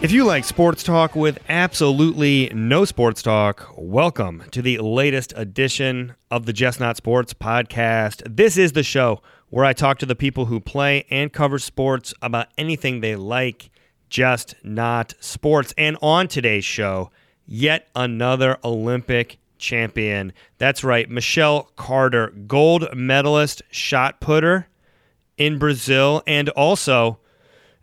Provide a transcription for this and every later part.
If you like sports talk with absolutely no sports talk, welcome to the latest edition of the Just Not Sports podcast. This is the show where I talk to the people who play and cover sports about anything they like, just not sports. And on today's show, yet another Olympic champion. That's right, Michelle Carter, gold medalist shot putter in Brazil and also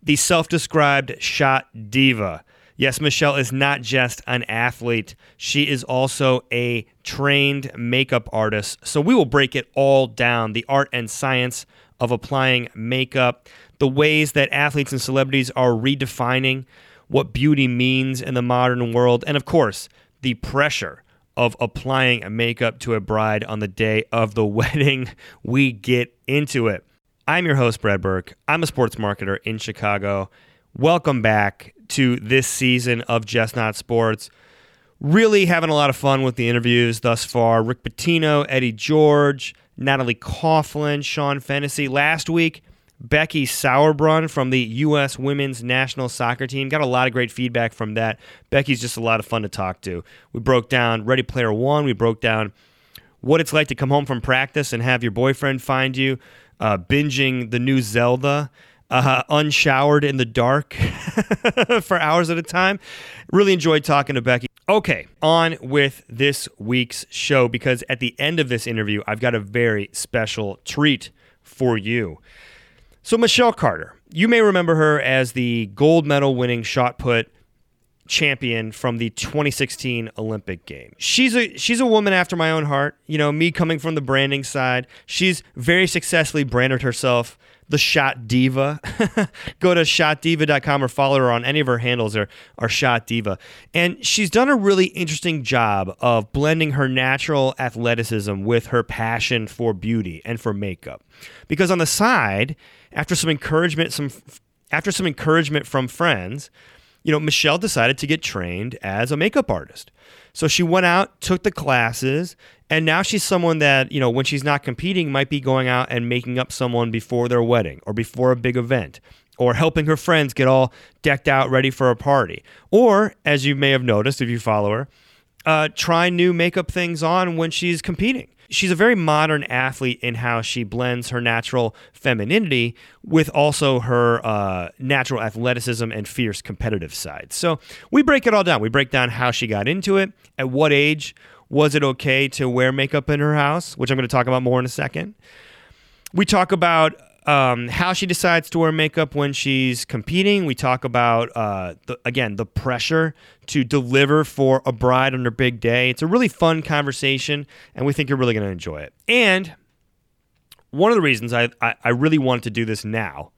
the self described shot diva. Yes, Michelle is not just an athlete, she is also a trained makeup artist. So we will break it all down the art and science of applying makeup, the ways that athletes and celebrities are redefining what beauty means in the modern world, and of course, the pressure of applying a makeup to a bride on the day of the wedding. We get into it. I'm your host, Brad Burke. I'm a sports marketer in Chicago. Welcome back to this season of Just Not Sports. Really having a lot of fun with the interviews thus far. Rick Pitino, Eddie George, Natalie Coughlin, Sean Fennessy. Last week, Becky Sauerbrunn from the U.S. Women's National Soccer Team. Got a lot of great feedback from that. Becky's just a lot of fun to talk to. We broke down Ready Player One. We broke down what it's like to come home from practice and have your boyfriend find you uh, binging the new Zelda, uh, unshowered in the dark for hours at a time. Really enjoyed talking to Becky. Okay, on with this week's show because at the end of this interview, I've got a very special treat for you. So, Michelle Carter, you may remember her as the gold medal winning shot put champion from the 2016 Olympic Games. She's a she's a woman after my own heart. You know, me coming from the branding side, she's very successfully branded herself the Shot Diva. Go to shotdiva.com or follow her on any of her handles or are Shot Diva. And she's done a really interesting job of blending her natural athleticism with her passion for beauty and for makeup. Because on the side, after some encouragement some after some encouragement from friends, you know, Michelle decided to get trained as a makeup artist. So she went out, took the classes, and now she's someone that, you know, when she's not competing, might be going out and making up someone before their wedding or before a big event or helping her friends get all decked out ready for a party. Or, as you may have noticed if you follow her, uh, try new makeup things on when she's competing. She's a very modern athlete in how she blends her natural femininity with also her uh, natural athleticism and fierce competitive side. So we break it all down. We break down how she got into it, at what age was it okay to wear makeup in her house, which I'm going to talk about more in a second. We talk about um, how she decides to wear makeup when she's competing. We talk about, uh, the, again, the pressure to deliver for a bride on her big day. It's a really fun conversation, and we think you're really going to enjoy it. And one of the reasons I, I, I really wanted to do this now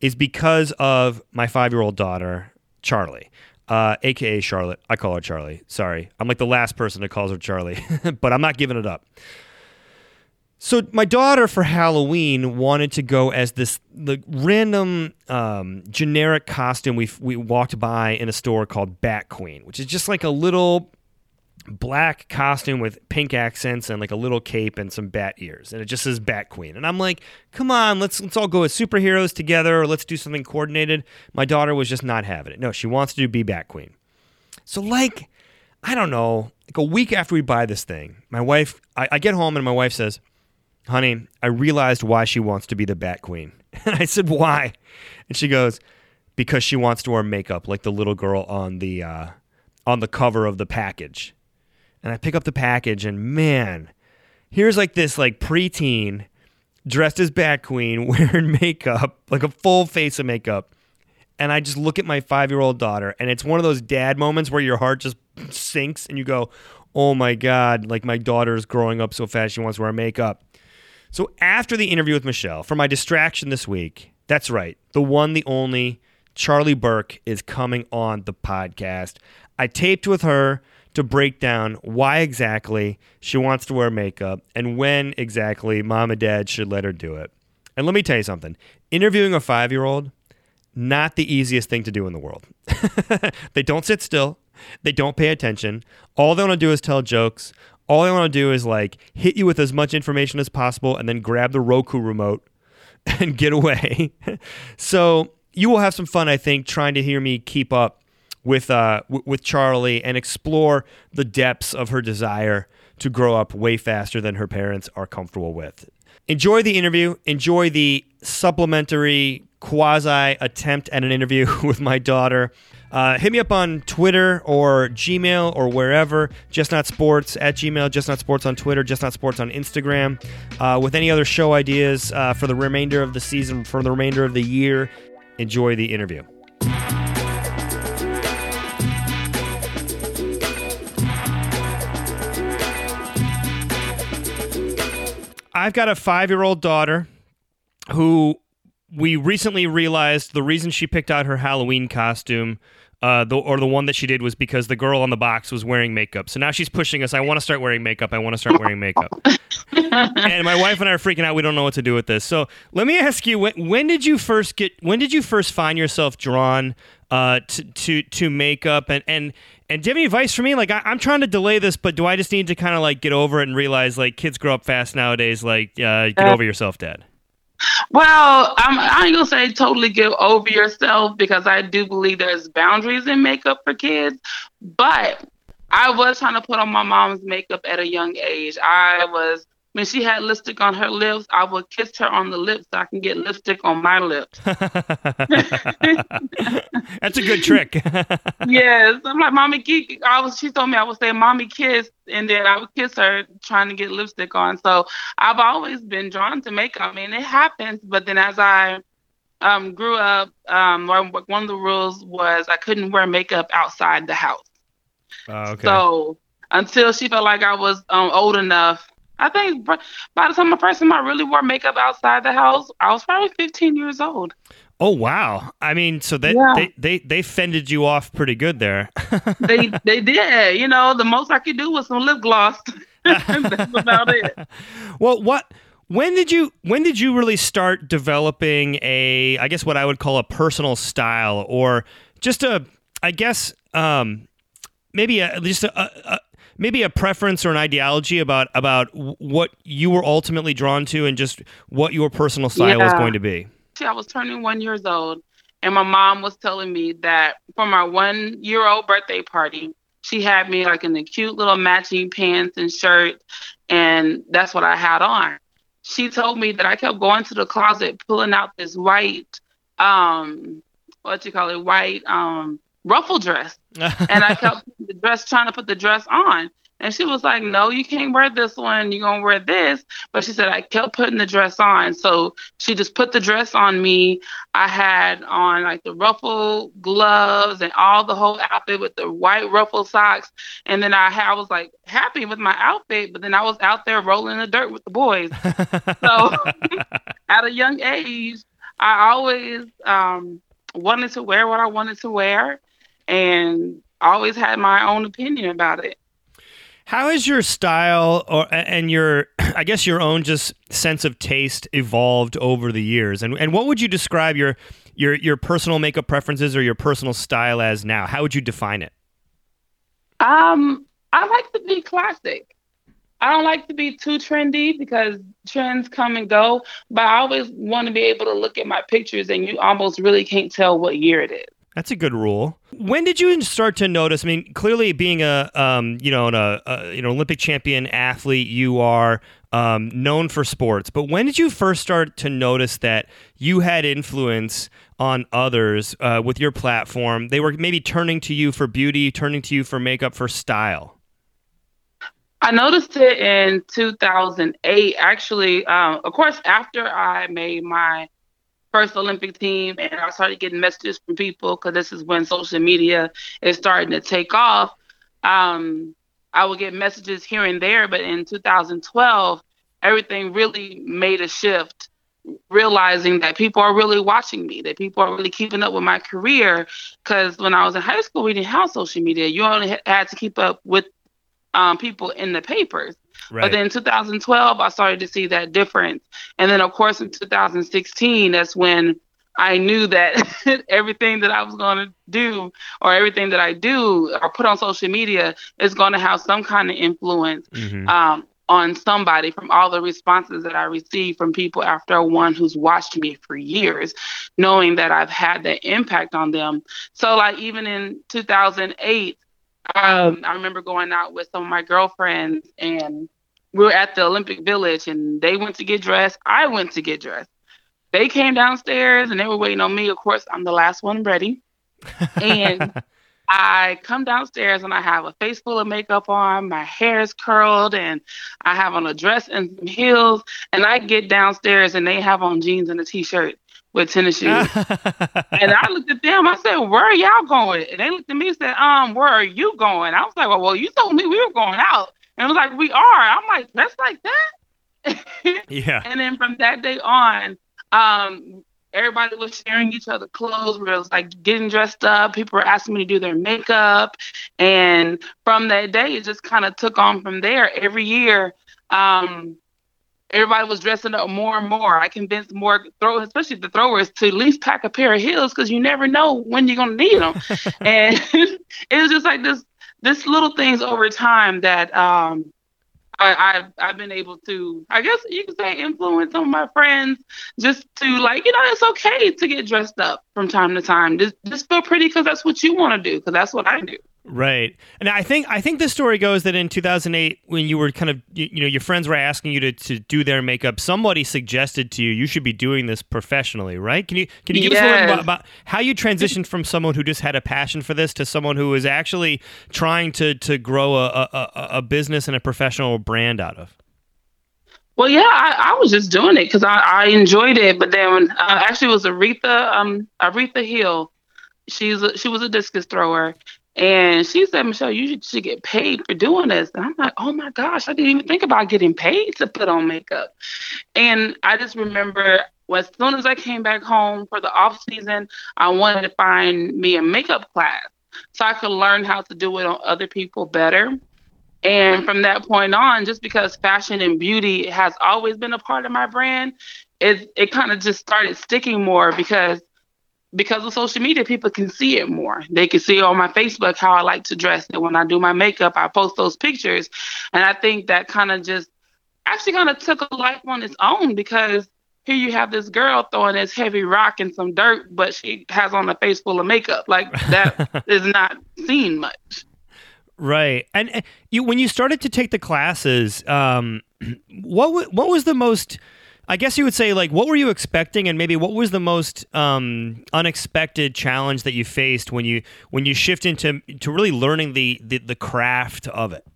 is because of my five year old daughter, Charlie. Uh, AKA Charlotte. I call her Charlie. Sorry. I'm like the last person that calls her Charlie, but I'm not giving it up. So my daughter for Halloween wanted to go as this the random um, generic costume we we walked by in a store called Bat Queen, which is just like a little black costume with pink accents and like a little cape and some bat ears, and it just says Bat Queen. And I'm like, come on, let's let's all go as superheroes together, or let's do something coordinated. My daughter was just not having it. No, she wants to be Bat Queen. So like, I don't know, like a week after we buy this thing, my wife, I, I get home and my wife says honey, I realized why she wants to be the Bat Queen. And I said, why? And she goes, because she wants to wear makeup like the little girl on the uh, on the cover of the package. And I pick up the package, and man, here's like this like preteen dressed as Bat Queen wearing makeup, like a full face of makeup. And I just look at my five year old daughter, and it's one of those dad moments where your heart just sinks and you go, oh my God, like my daughter's growing up so fast, she wants to wear makeup. So after the interview with Michelle, for my distraction this week, that's right, the one, the only, Charlie Burke is coming on the podcast. I taped with her to break down why exactly she wants to wear makeup and when exactly mom and dad should let her do it. And let me tell you something interviewing a five year old not the easiest thing to do in the world. they don't sit still. They don't pay attention. All they want to do is tell jokes. All I want to do is like hit you with as much information as possible and then grab the Roku remote and get away. so you will have some fun, I think, trying to hear me keep up with uh, w- with Charlie and explore the depths of her desire to grow up way faster than her parents are comfortable with. Enjoy the interview. Enjoy the supplementary quasi attempt at an interview with my daughter. Uh, hit me up on Twitter or Gmail or wherever. Just Not Sports at Gmail, Just Not Sports on Twitter, Just Not Sports on Instagram. Uh, with any other show ideas uh, for the remainder of the season, for the remainder of the year, enjoy the interview. I've got a five year old daughter who we recently realized the reason she picked out her Halloween costume uh, the, or the one that she did was because the girl on the box was wearing makeup. So now she's pushing us. I want to start wearing makeup. I want to start wearing makeup. and my wife and I are freaking out. We don't know what to do with this. So let me ask you: when, when did you first get? When did you first find yourself drawn uh, to, to to makeup? And and and do you have any advice for me? Like I, am trying to delay this, but do I just need to kind of like get over it and realize like kids grow up fast nowadays? Like uh, get over yourself, Dad. Well, I'm, I ain't gonna say totally get over yourself because I do believe there's boundaries in makeup for kids, but I was trying to put on my mom's makeup at a young age. I was when she had lipstick on her lips, I would kiss her on the lips so I can get lipstick on my lips. That's a good trick. yes, I'm like, mommy, I was. She told me I would say, "Mommy, kiss," and then I would kiss her, trying to get lipstick on. So I've always been drawn to makeup. I mean, it happens, but then as I um, grew up, um, one of the rules was I couldn't wear makeup outside the house. Uh, okay. So until she felt like I was um, old enough I think by the time the first time I really wore makeup outside the house, I was probably 15 years old. Oh wow! I mean, so that yeah. they, they they fended you off pretty good there. they they did. You know, the most I could do was some lip gloss. That's about it. Well, what? When did you when did you really start developing a I guess what I would call a personal style or just a I guess um maybe a, just a, a, maybe a preference or an ideology about about what you were ultimately drawn to and just what your personal style yeah. was going to be? I was turning one years old, and my mom was telling me that for my one year old birthday party, she had me like in the cute little matching pants and shirt, and that's what I had on. She told me that I kept going to the closet, pulling out this white, um, what you call it, white um ruffle dress. and I kept the dress trying to put the dress on. And she was like, No, you can't wear this one. You're going to wear this. But she said, I kept putting the dress on. So she just put the dress on me. I had on like the ruffle gloves and all the whole outfit with the white ruffle socks. And then I, I was like happy with my outfit. But then I was out there rolling in the dirt with the boys. so at a young age, I always um, wanted to wear what I wanted to wear and always had my own opinion about it. How has your style or and your I guess your own just sense of taste evolved over the years? And and what would you describe your your your personal makeup preferences or your personal style as now? How would you define it? Um, I like to be classic. I don't like to be too trendy because trends come and go, but I always want to be able to look at my pictures and you almost really can't tell what year it is. That's a good rule. When did you start to notice? I mean, clearly, being a um, you know a, a, you know Olympic champion athlete, you are um, known for sports. But when did you first start to notice that you had influence on others uh, with your platform? They were maybe turning to you for beauty, turning to you for makeup, for style. I noticed it in 2008. Actually, um, of course, after I made my first Olympic team, and I started getting messages from people because this is when social media is starting to take off. Um, I would get messages here and there, but in 2012, everything really made a shift, realizing that people are really watching me, that people are really keeping up with my career. Because when I was in high school, we didn't have social media. You only had to keep up with um, people in the papers. Right. But then in 2012, I started to see that difference. And then, of course, in 2016, that's when I knew that everything that I was going to do or everything that I do or put on social media is going to have some kind of influence Mhm. um, on somebody from all the responses that I receive from people after one who's watched me for years, knowing that I've had that impact on them. So, like, even in 2008, um, I remember going out with some of my girlfriends and we were at the Olympic Village and they went to get dressed. I went to get dressed. They came downstairs and they were waiting on me. Of course, I'm the last one ready. And I come downstairs and I have a face full of makeup on, my hair is curled, and I have on a dress and some heels. And I get downstairs and they have on jeans and a t shirt with tennis shoes. and I looked at them, I said, Where are y'all going? And they looked at me and said, Um, where are you going? I was like, Well, well you told me we were going out. And I was like, We are. I'm like, That's like that? yeah. And then from that day on, um, everybody was sharing each other clothes. We was like getting dressed up. People were asking me to do their makeup, and from that day, it just kind of took on from there. Every year, um, everybody was dressing up more and more. I convinced more throw, especially the throwers, to at least pack a pair of heels because you never know when you're gonna need them. and it was just like this, this little things over time that um, I, I've I've been able to, I guess you could say, influence some of my friends just to like, you know, it's okay to get dressed up from time to time. Just just feel pretty because that's what you want to do. Because that's what I do. Right, and I think I think the story goes that in 2008, when you were kind of you, you know your friends were asking you to, to do their makeup, somebody suggested to you you should be doing this professionally, right? Can you can you give us a little Yes. about, about how you transitioned from someone who just had a passion for this to someone who was actually trying to to grow a, a- a business and a professional brand out of? Well, yeah, I, I was just doing it because I, I enjoyed it. But then uh, actually it was Aretha um Aretha Hill. She's a, she was a discus thrower, and she said, Michelle, you should, get paid for doing this. And I'm like, oh my gosh, I didn't even think about getting paid to put on makeup. And I just remember as soon as I came back home for the off season, I wanted to find me a makeup class so I could learn how to do it on other people better. And from that point on, just because fashion and beauty has always been a part of my brand, it it kind of just started sticking more because because of social media, people can see it more. They can see on my Facebook how I like to dress. And when I do my makeup, I post those pictures. And I think that kind of just actually kind of took a life on its own because here you have this girl throwing this heavy rock and some dirt, but she has on a face full of makeup. Like that is not seen much. Right, and uh, you when you started to take the classes, um, what wa- what was the most? I guess you would say like what were you expecting, and maybe what was the most um, unexpected challenge that you faced when you when you shift into to really learning the the, the craft of it.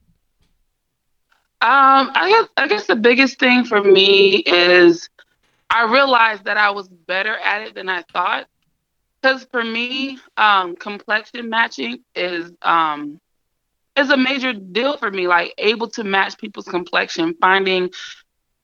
Um, I guess I guess the biggest thing for me is I realized that I was better at it than I thought. Because for me, um, complexion matching is um, is a major deal for me. Like able to match people's complexion, finding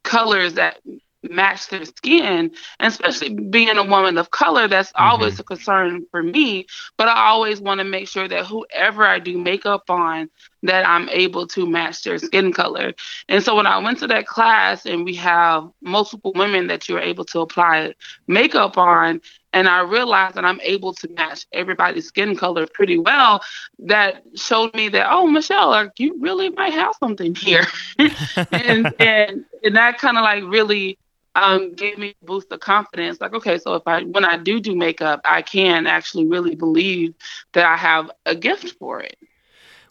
colors that match their skin, and especially being a woman of color, that's mm-hmm. always a concern for me. But I always want to make sure that whoever I do makeup on, that I'm able to match their skin color. And so when I went to that class and we have multiple women that you're able to apply makeup on, and I realized that I'm able to match everybody's skin color pretty well, that showed me that, oh, Michelle, like, you really might have something here. and, and, and that kind of like really um, gave me a boost of confidence. Like, okay, so if I, when I do do makeup, I can actually really believe that I have a gift for it.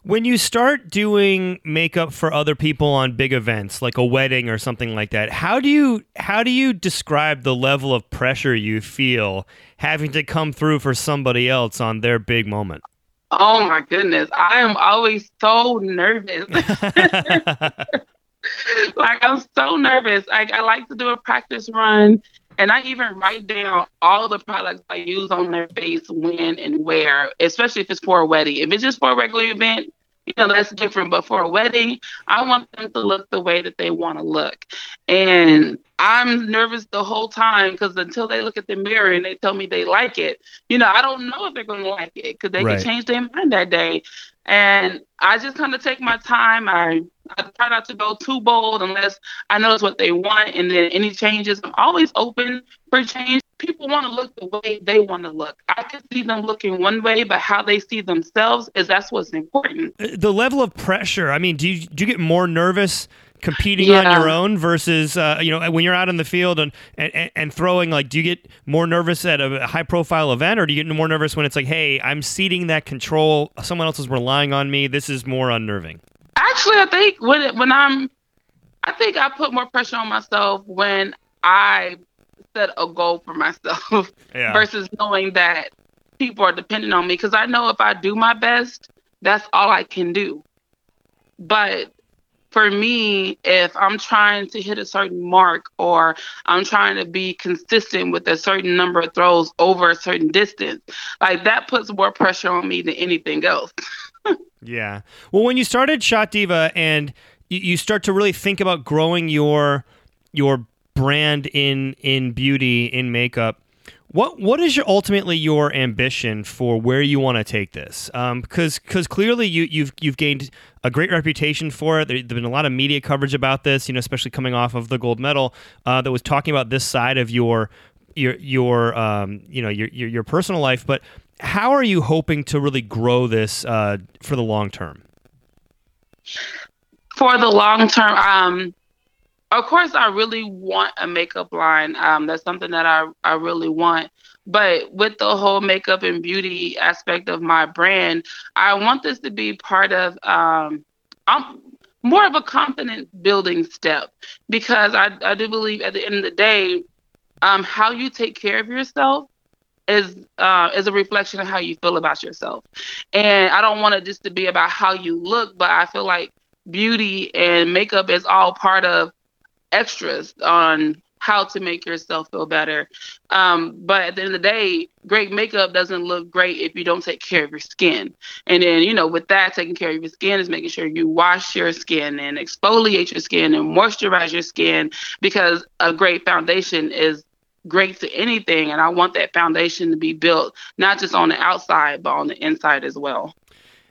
When you start doing makeup for other people on big events like a wedding or something like that, how do you how do you describe the level of pressure you feel having to come through for somebody else on their big moment? Oh my goodness, I am always so nervous. like I'm so nervous. I, I like to do a practice run, and I even write down all the products I use on their face, when and where, especially if it's for a wedding. If it's just for a regular event, you know that's different. But for a wedding, I want them to look the way that they want to look, and I'm nervous the whole time because until they look at the mirror and they tell me they like it, you know, I don't know if they're going to like it because they Right. can change their mind that day. And I just kind of take my time. I, I try not to go too bold unless I know it's what they want. And then any changes, I'm always open for change. People want to look the way they want to look. I can see them looking one way, but how they see themselves is that's what's important. Uh, the level of pressure. I mean, do you do you get more nervous competing Yeah. on your own versus uh, you know when you're out in the field and, and and throwing? Like, do you get more nervous at a high profile event, or do you get more nervous when it's like, hey, I'm ceding that control, someone else is relying on me. This is more unnerving. Actually, I think when it, when I'm, I think I put more pressure on myself when I set a goal for myself Yeah. versus knowing that people are depending on me. Because I know if I do my best, that's all I can do. But for me, if I'm trying to hit a certain mark or I'm trying to be consistent with a certain number of throws over a certain distance, like that puts more pressure on me than anything else. Yeah. Well, when you started Shot Diva and you, start to really think about growing your your brand in in beauty in makeup, what what is your ultimately your ambition for where you want to take this? Um, because because clearly you you've you've gained a great reputation for it. There, there's been a lot of media coverage about this. You know, especially coming off of the gold medal uh, that was talking about this side of your your your um you know your your, your personal life, but how are you hoping to really grow this uh, for the long term? for the long term um of course i really want a makeup line. Um that's something that i i really want. But with the whole makeup and beauty aspect of my brand i want this to be part of um i'm more of a confidence building step because i i do believe at the end of the day um how you take care of yourself is uh, is a reflection of how you feel about yourself, and I don't want it just to be about how you look, but I feel like beauty and makeup is all part of extras on how to make yourself feel better. Um, but at the end of the day, great makeup doesn't look great if you don't take care of your skin. And then, you know, with that, taking care of your skin is making sure you wash your skin and exfoliate your skin and moisturize your skin because a great foundation is great to anything. And I want that foundation to be built not just on the outside, but on the inside as well.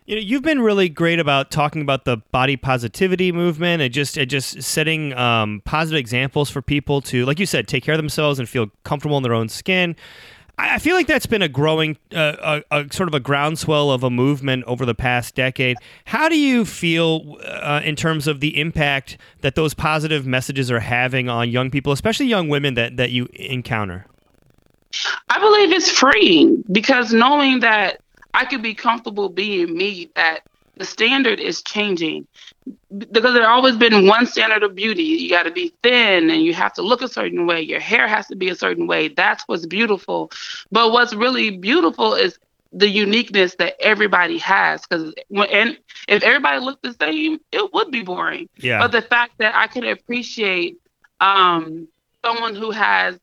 You know, you've been really great about talking about the body positivity movement and just and just setting um, positive examples for people to, like you said, take care of themselves and feel comfortable in their own skin. I feel like that's been a growing, uh, a, a sort of a groundswell of a movement over the past decade. How do you feel uh, in terms of the impact that those positive messages are having on young people, especially young women that, that you encounter? I believe it's freeing because knowing that I could be comfortable being me, that the standard is changing. Because there's always been one standard of beauty. You got to be thin and you have to look a certain way. Your hair has to be a certain way. That's what's beautiful. But what's really beautiful is the uniqueness that everybody has. Because and if everybody looked the same, it would be boring. Yeah. But the fact that I can appreciate um, someone who has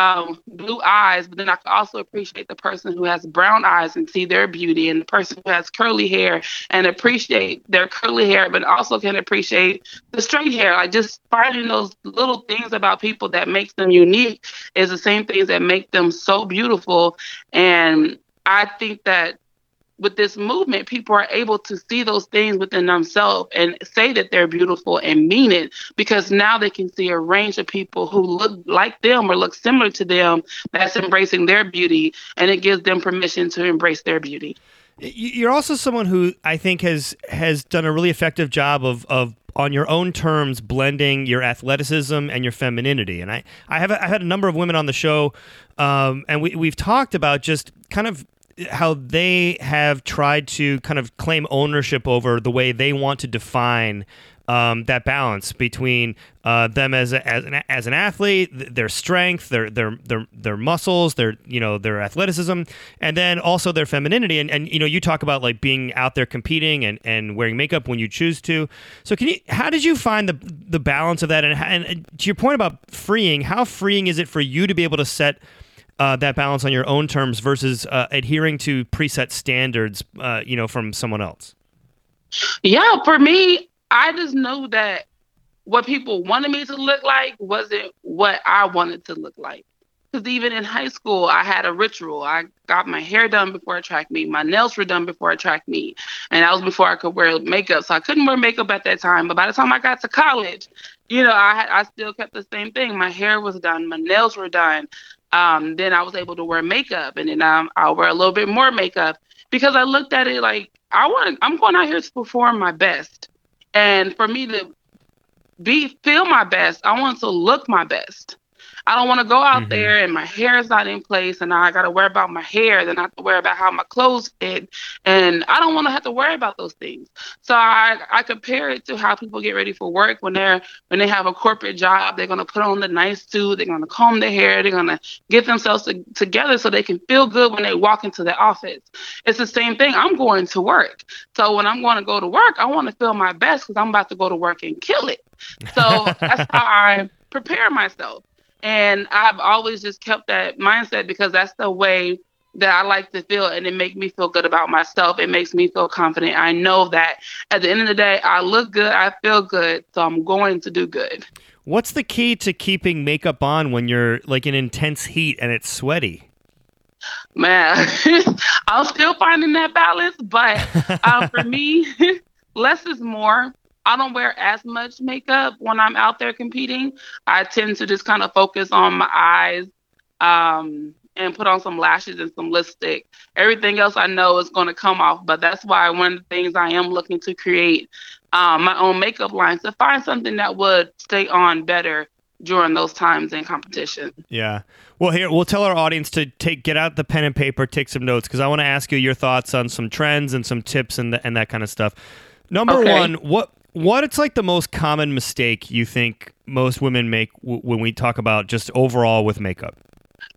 um, blue eyes, but then I can also appreciate the person who has brown eyes and see their beauty, and the person who has curly hair and appreciate their curly hair, but also can appreciate the straight hair. Like just finding those little things about people that makes them unique is the same things that make them so beautiful. And I think that with this movement, people are able to see those things within themselves and say that they're beautiful and mean it because now they can see a range of people who look like them or look similar to them that's embracing their beauty and it gives them permission to embrace their beauty. You're also someone who I think has has done a really effective job of of on your own terms blending your athleticism and your femininity. And I I have I had a number of women on the show, um, and we we've talked about just kind of how they have tried to kind of claim ownership over the way they want to define um, that balance between uh, them as a, as an as an athlete, th- their strength, their their their their muscles, their you know their athleticism, and then also their femininity. And, and you know you talk about like being out there competing and, and wearing makeup when you choose to. So can you? How did you find the the balance of that? And, and, and to your point about freeing, how freeing is it for you to be able to set uh, that balance on your own terms versus uh, adhering to preset standards, uh, you know, from someone else? Yeah, for me, I just know that what people wanted me to look like wasn't what I wanted to look like. because even in high school, I had a ritual. I got my hair done before I track meet. My nails were done before I track meet. And that was before I could wear makeup. So I couldn't wear makeup at that time. But by the time I got to college, you know, I, I still kept the same thing. My hair was done. My nails were done. Um, then I was able to wear makeup. And then um, I'll wear a little bit more makeup because I looked at it like, I want I'm going out here to perform my best. And for me to be feel my best, I want to look my best. I don't want to go out mm-hmm. there and my hair is not in place and I got to worry about my hair. Then I have to worry about how my clothes fit. And I don't want to have to worry about those things. So I, I compare it to how people get ready for work when they're when they have a corporate job. They're going to put on the nice suit. They're going to comb their hair. They're going to get themselves to, together so they can feel good when they walk into the office. It's the same thing. I'm going to work. So when I'm going to go to work, I want to feel my best because I'm about to go to work and kill it. So that's how I prepare myself. And I've always just kept that mindset because that's the way that I like to feel and it makes me feel good about myself. It makes me feel confident. I know that at the end of the day, I look good, I feel good, so I'm going to do good. What's the key to keeping makeup on when you're like in intense heat and it's sweaty? Man, I'm still finding that balance, but um, for me, less is more. I don't wear as much makeup when I'm out there competing. I tend to just kind of focus on my eyes um, and put on some lashes and some lipstick. Everything else I know is going to come off, but that's why one of the things I am looking to create um, my own makeup line to find something that would stay on better during those times in competition. Yeah. Well, here we'll tell our audience to take get out the pen and paper, take some notes because I want to ask you your thoughts on some trends and some tips and the, and that kind of stuff. Number okay. one, what what it's like the most common mistake you think most women make w- when we talk about just overall with makeup?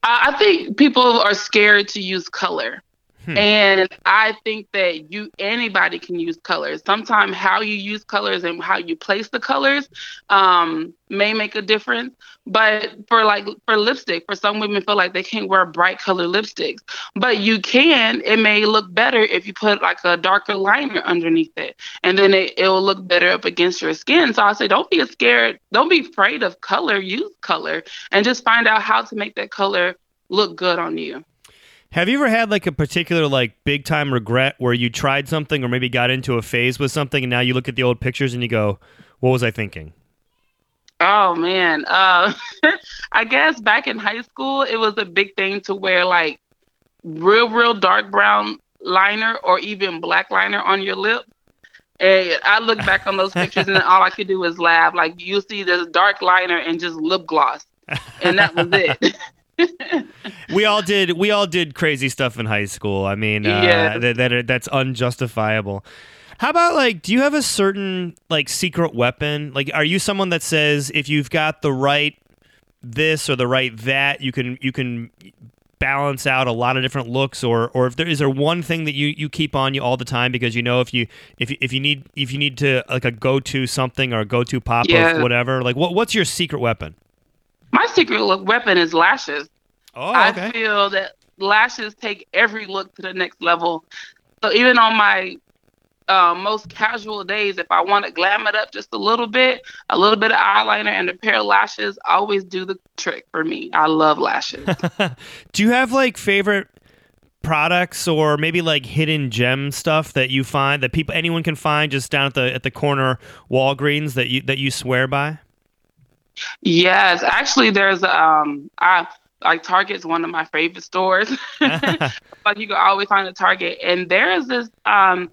I think people are scared to use color. Hmm. And I think that you anybody can use colors. Sometimes how you use colors and how you place the colors um, may make a difference. But for like for lipstick, for some women feel like they can't wear bright color lipsticks, but you can. It may look better if you put like a darker liner underneath it, and then it, it will look better up against your skin. So I say, don't be scared. Don't be afraid of color. Use color and just find out how to make that color look good on you. Have you ever had like a particular like big time regret where you tried something or maybe got into a phase with something and now you look at the old pictures and you go, "What was I thinking?" Oh man, uh, I guess back in high school it was a big thing to wear like real, real dark brown liner or even black liner on your lip. And I look back on those pictures and all I could do is laugh. Like you see this dark liner and just lip gloss, and that was it. we all did we all did crazy stuff in high school. I mean, uh, yeah. that, that that's unjustifiable. How about like do you have a certain like secret weapon? Like are you someone that says if you've got the right this or the right that, you can you can balance out a lot of different looks or or if there is there one thing that you you keep on you all the time because you know if you if you, if you need if you need to like a go-to something or a go-to pop yeah. or whatever like what what's your secret weapon my secret weapon is lashes. Oh, okay. I feel that lashes take every look to the next level. So even on my uh, most casual days, if I want to glam it up just a little bit, a little bit of eyeliner and a pair of lashes always do the trick for me. I love lashes. do you have like favorite products or maybe like hidden gem stuff that you find that people anyone can find just down at the at the corner Walgreens that you that you swear by? Yes, actually, there's um, I like Target's one of my favorite stores. like you can always find a Target, and there is this um,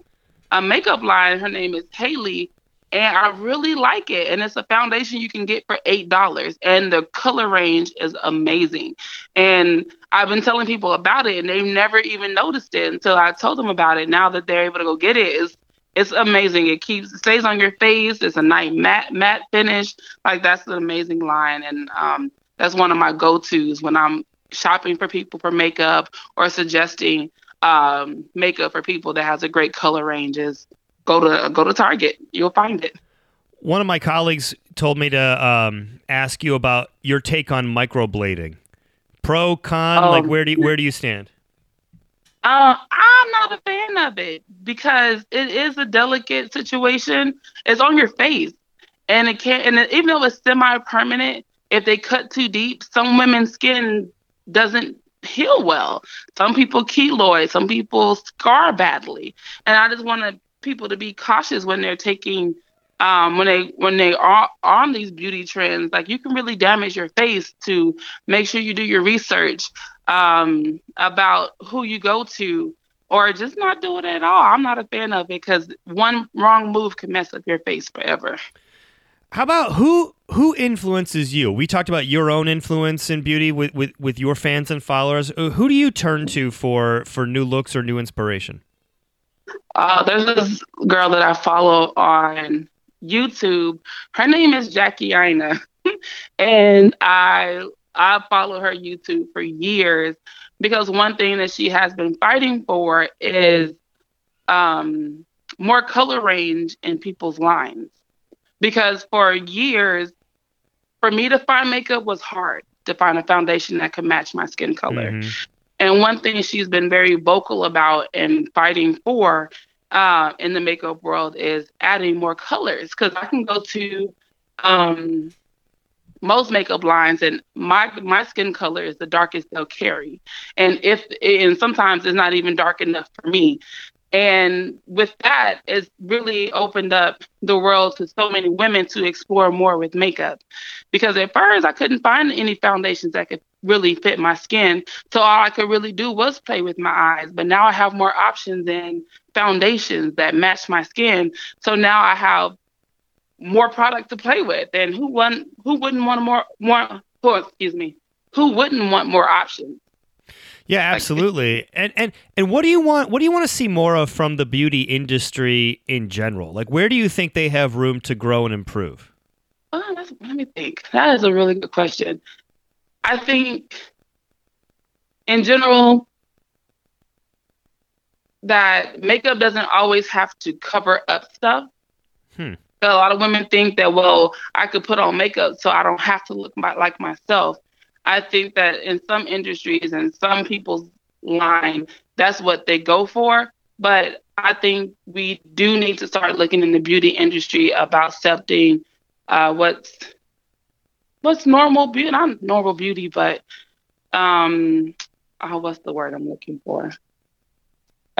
a makeup line. Her name is Haley, and I really like it. And it's a foundation you can get for eight dollars, and the color range is amazing. And I've been telling people about it, and they've never even noticed it until I told them about it. Now that they're able to go get it, is it's amazing. It keeps it stays on your face. It's a nice matte matte finish. Like that's an amazing line, and um, that's one of my go tos when I'm shopping for people for makeup or suggesting um, makeup for people that has a great color range. Is go to go to Target. You'll find it. One of my colleagues told me to um, ask you about your take on microblading. Pro con, like where do you, where do you stand? Uh, I'm not a fan of it because it is a delicate situation. It's on your face, and it can't. And even though it's semi-permanent, if they cut too deep, some women's skin doesn't heal well. Some people keloid, some people scar badly. And I just want people to be cautious when they're taking um, when they when they are on these beauty trends, like you can really damage your face. To make sure you do your research um, about who you go to, or just not do it at all. I'm not a fan of it because one wrong move can mess up your face forever. How about who who influences you? We talked about your own influence in beauty with, with, with your fans and followers. Uh, who do you turn to for for new looks or new inspiration? Uh, there's this girl that I follow on YouTube. Her name is Jackie Aina, and I I follow her YouTube for years because one thing that she has been fighting for is um, more color range in people's lines. Because for years, for me to find makeup was hard to find a foundation that could match my skin color. Mm-hmm. And one thing she's been very vocal about and fighting for uh, in the makeup world is adding more colors because I can go to um, most makeup lines and my my skin color is the darkest they'll carry, and if and sometimes it's not even dark enough for me. And with that, it's really opened up the world to so many women to explore more with makeup. Because at first, I couldn't find any foundations that could really fit my skin. So all I could really do was play with my eyes. But now I have more options in foundations that match my skin. So now I have more product to play with. And who wouldn't who wouldn't want more more oh, excuse me, who wouldn't want more options? Yeah, absolutely. and and and what do you want what do you want to see more of from the beauty industry in general? Like where do you think they have room to grow and improve? Oh, let me think. That is a really good question. I think in general, that makeup doesn't always have to cover up stuff. Hmm. A lot of women think that, well, I could put on makeup so I don't have to look my, like myself. I think that in some industries and some people's line, that's what they go for. But I think we do need to start looking in the beauty industry about accepting uh, what's what's normal beauty, not normal beauty, but um, oh, what's the word I'm looking for?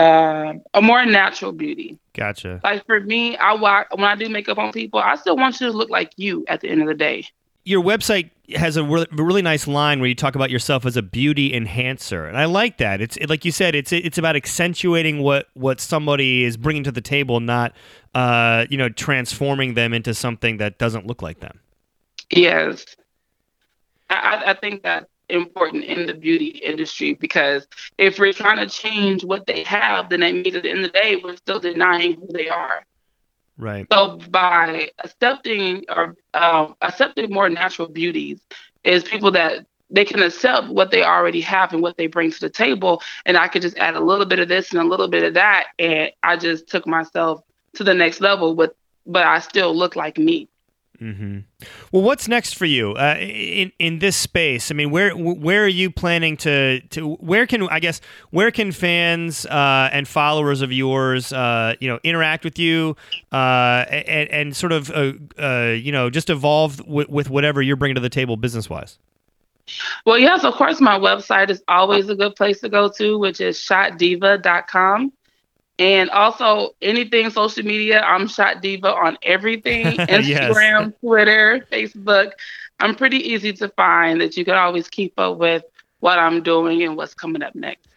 Uh, a more natural beauty. Gotcha. Like for me, I when I do makeup on people, I still want you to look like you at the end of the day. Your website has a really, really nice line where you talk about yourself as a beauty enhancer, and I like that. It's it, like you said, it's it's about accentuating what what somebody is bringing to the table, not uh, you know transforming them into something that doesn't look like them. Yes, I, I think that important in the beauty industry because if we're trying to change what they have, then that means at the end of the day, we're still denying who they are. Right. So by accepting or um, accepting more natural beauties is people that they can accept what they already have and what they bring to the table, and I could just add a little bit of this and a little bit of that, and I just took myself to the next level. But but I still look like me. Mm-hmm. Well, what's next for you uh, in in this space? I mean, where where are you planning to to where can I guess where can fans uh, and followers of yours uh, you know interact with you uh, and, and sort of uh, uh, you know just evolve with, with whatever you're bringing to the table business wise? Well, yes, of course, my website is always a good place to go to, which is shotdiva.com. And also anything social media, I'm Shot Diva on everything Instagram, yes. Twitter, Facebook. I'm pretty easy to find that you can always keep up with what I'm doing and what's coming up next.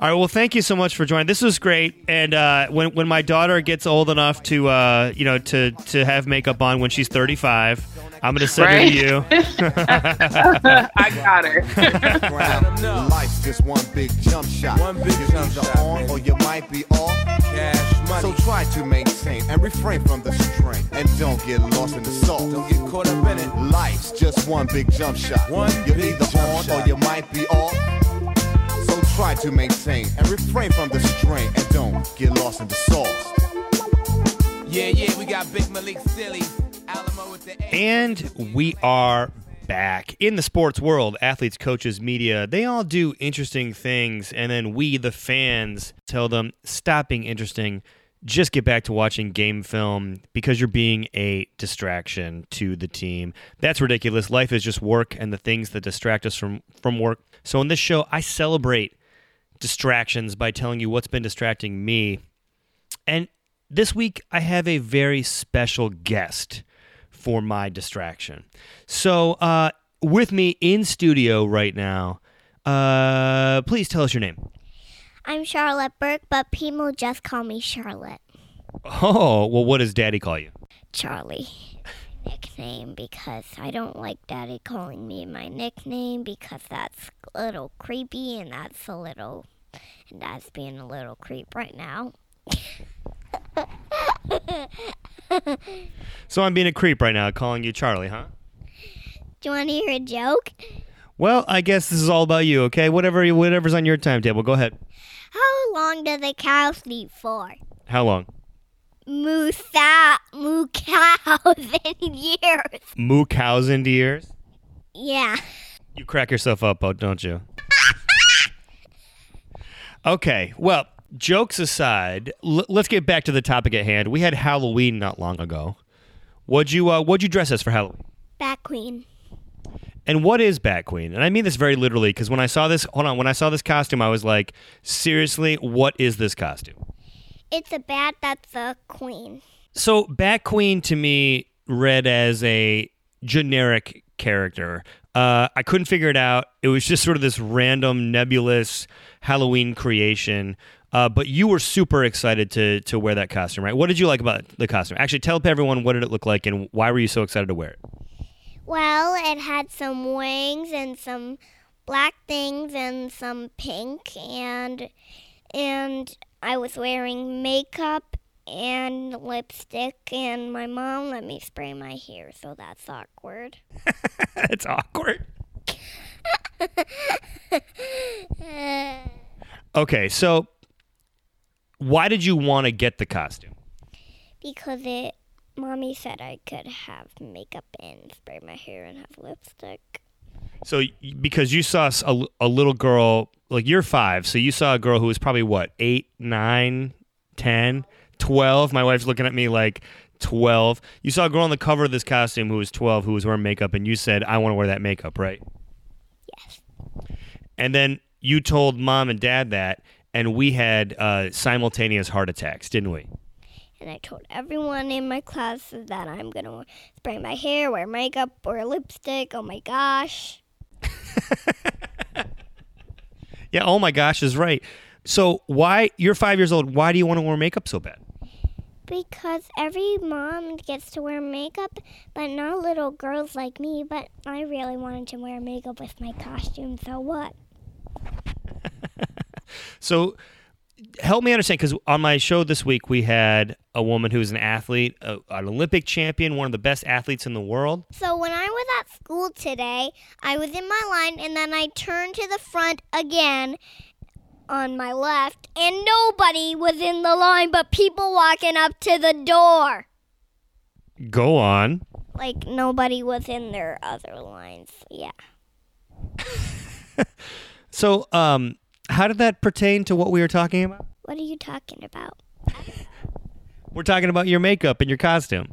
All right. Well, thank you so much for joining. This was great. And uh, when when my daughter gets old enough to uh, you know to to have makeup on when she's 35, I'm gonna send right? her to you. I got her. Life's just one big jump shot. One big You're jump shot, on or you might be off. Cash money. So try to maintain and refrain from the strain, and don't get lost in the sauce. Don't get caught up in it. Life's just one big jump shot. One You're either on shot. or you might be off try to maintain and refrain from the strain and don't get lost in the sauce. Yeah, yeah, we got Big Malik Silly, Alamo with the A. And we are back in the sports world athletes coaches media they all do interesting things and then we the fans tell them stop being interesting just get back to watching game film because you're being a distraction to the team. That's ridiculous. Life is just work and the things that distract us from from work. So in this show, I celebrate distractions by telling you what's been distracting me. And this week I have a very special guest for my distraction. So uh, with me in studio right now, uh, please tell us your name. I'm Charlotte Burke, but people just call me Charlotte. Oh, well, what does Daddy call you? Charlie. Nickname because I don't like Daddy calling me my nickname because that's a little creepy and that's a little, and that's being a little creep right now. so I'm being a creep right now, calling you Charlie, huh? Do you want to hear a joke? Well, I guess this is all about you, okay? Whatever, whatever's on your timetable, go ahead. How long do the cows sleep for? How long? Moo thou- moo thousand years. Moo cows into years? Yeah. You crack yourself up, uh, don't you? Okay, well, jokes aside, l- let's get back to the topic at hand. We had Halloween not long ago. What'd you uh, What'd you dress as for Halloween? Bat Queen. And what is Bat Queen? And I mean this very literally because when I saw this, hold on, when I saw this costume, I was like, seriously, what is this costume? It's a bat that's a queen. So Bat Queen to me read as a generic character. Uh, I couldn't figure it out. It was just sort of this random, nebulous Halloween creation. Uh, but you were super excited to to wear that costume, right? What did you like about the costume? Actually, tell everyone what did it look like and why were you so excited to wear it? Well, it had some wings and some black things and some pink and and I was wearing makeup and lipstick and my mom let me spray my hair, so that's awkward. it's awkward. okay, so why did you want to get the costume? Because it Mommy said I could have makeup and spray my hair and have lipstick. So, because you saw a, a little girl, like you're five, so you saw a girl who was probably what, eight, nine, ten, twelve. My wife's looking at me like 12. You saw a girl on the cover of this costume who was 12 who was wearing makeup, and you said, I want to wear that makeup, right? Yes. And then you told mom and dad that, and we had uh, simultaneous heart attacks, didn't we? and I told everyone in my class that I'm gonna spray my hair, wear makeup, wear lipstick. Oh my gosh. yeah, oh my gosh is right. So why you're five years old, why do you want to wear makeup so bad? Because every mom gets to wear makeup, but not little girls like me. But I really wanted to wear makeup with my costume, so what? so help me understand because on my show this week we had a woman who's an athlete, a, an Olympic champion, one of the best athletes in the world. So when I was at school today, I was in my line and then I turned to the front again on my left, and nobody was in the line but people walking up to the door. Go on. Like nobody was in their other lines. Yeah. so, um, how did that pertain to what we were talking about? What are you talking about? We're talking about your makeup and your costume.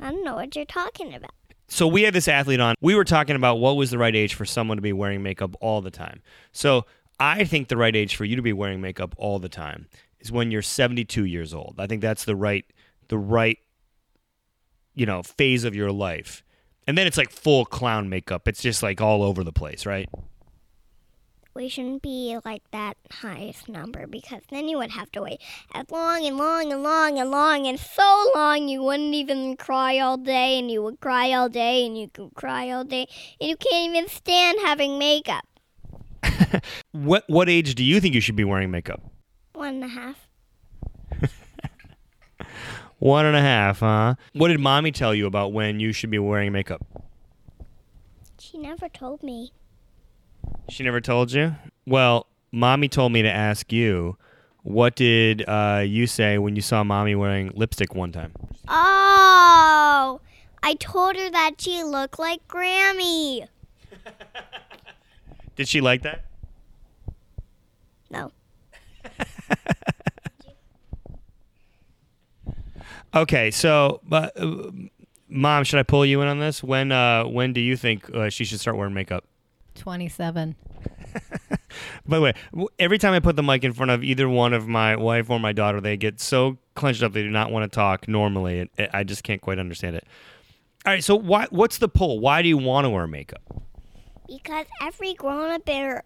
I don't know what you're talking about. So we had this athlete on. We were talking about what was the right age for someone to be wearing makeup all the time. So I think the right age for you to be wearing makeup all the time is when you're 72 years old. I think that's the right the right you know phase of your life. And then it's like full clown makeup. It's just like all over the place, right? we shouldn't be like that highest number because then you would have to wait as long and long and long and long and so long you wouldn't even cry all day and you would cry all day and you could cry all day and you can't even stand having makeup. what what age do you think you should be wearing makeup? One and a half. One and a half, huh? What did mommy tell you about when you should be wearing makeup? She never told me. She never told you? Well, mommy told me to ask you. What did uh, you say when you saw mommy wearing lipstick one time? Oh, I told her that she looked like Grammy. did she like that? No. Okay, so but, uh, mom, should I pull you in on this? When uh, when do you think uh, she should start wearing makeup? 27. By the way, every time I put the mic in front of either one of my wife or my daughter, they get so clenched up they do not want to talk normally. It, it- I just can't quite understand it. All right, so why? What's the pull? Why do you want to wear makeup? Because every grown up or,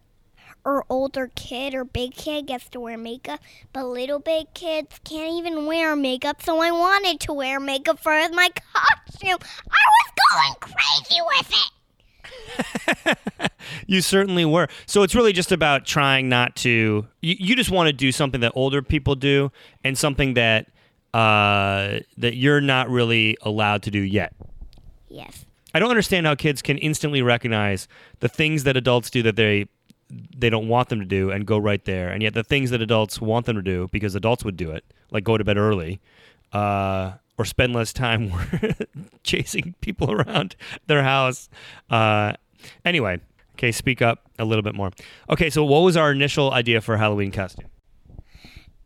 or older kid or big kid gets to wear makeup, but little big kids can't even wear makeup, so I wanted to wear makeup for my costume. I was going crazy with it. You certainly were. So it's really just about trying not to. You, you just want to do something that older people do, and something that uh, that you're not really allowed to do yet. Yes. I don't understand how kids can instantly recognize the things that adults do that they they don't want them to do and go right there, and yet the things that adults want them to do because adults would do it, like go to bed early, uh, or spend less time chasing people around their house. Uh, anyway, okay, speak up a little bit more. Okay, so what was our initial idea for Halloween costume?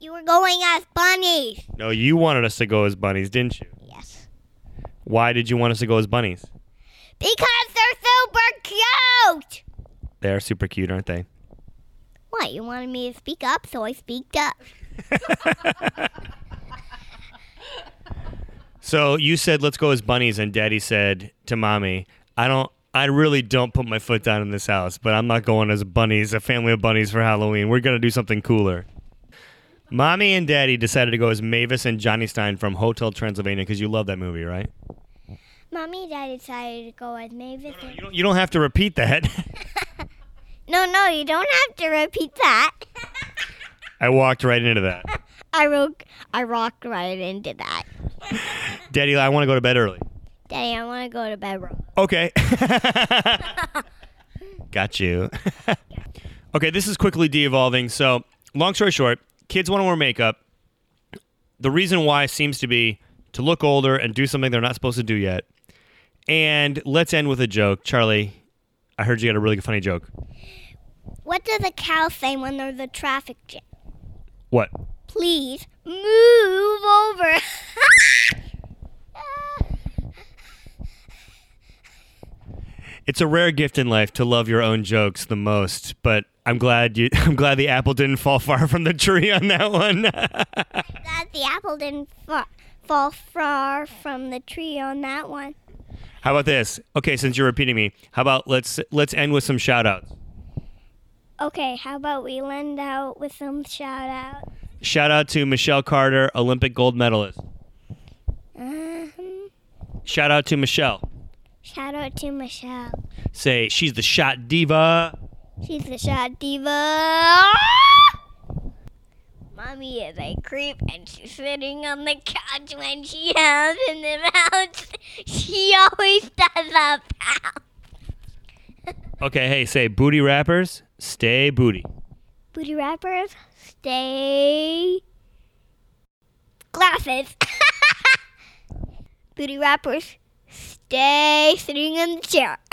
You were going as bunnies. No, you wanted us to go as bunnies, didn't you? Yes. Why did you want us to go as bunnies? Because they're super cute. They are super cute, aren't they? What? You wanted me to speak up, so I speaked up. So you said let's go as bunnies, and Daddy said to Mommy, "I don't, I really don't put my foot down in this house, but I'm not going as bunnies, a family of bunnies for Halloween. We're gonna do something cooler." Mommy and Daddy decided to go as Mavis and Johnny Stein from Hotel Transylvania because you love that movie, right? Mommy and Daddy decided to go as Mavis. and- You don't, you don't have to repeat that. No, no, you don't have to repeat that. I walked right into that. I wrote, I rocked right into that. Daddy, I want to go to bed early. Daddy, I want to go to bed. early. Okay. Got you. okay, this is quickly de evolving. So, long story short, kids want to wear makeup. The reason why seems to be to look older and do something they're not supposed to do yet. And let's end with a joke. Charlie, I heard you got a really funny joke. What does a cow say when there's a traffic jam? What? Please move over. It's a rare gift in life to love your own jokes the most, but I'm glad you I'm glad the apple didn't fall far from the tree on that one. that the apple didn't fa- fall far from the tree on that one. How about this? Okay, since you're repeating me, how about let's let's end with some shout outs. Okay, how about we lend out with some shout out? Shout out to Michelle Carter, Olympic gold medalist. Um, Shout out to Michelle. shout out to Michelle. Say she's the shot diva. She's the shot diva. Mommy is a creep and she's sitting on the couch when she has in the mouth. She always does a pow. Okay, hey, say booty rappers, stay booty. Booty wrappers, stay. Glasses. Booty wrappers, stay sitting in the chair.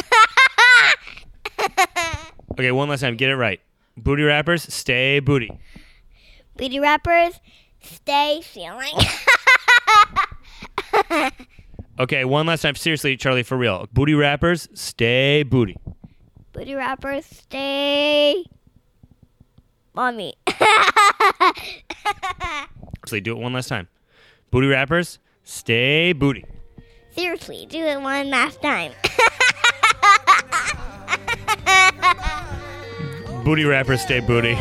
Okay, one last time, get it right. Booty rappers, stay booty. Booty Rappers, stay ceiling. Okay, one last time, seriously, Charlie, for real. Booty rappers, stay booty. Booty Rappers, stay. Mommy. Seriously, do it one last time. Booty rappers, stay booty. Seriously, do it one last time. Booty rappers, stay booty.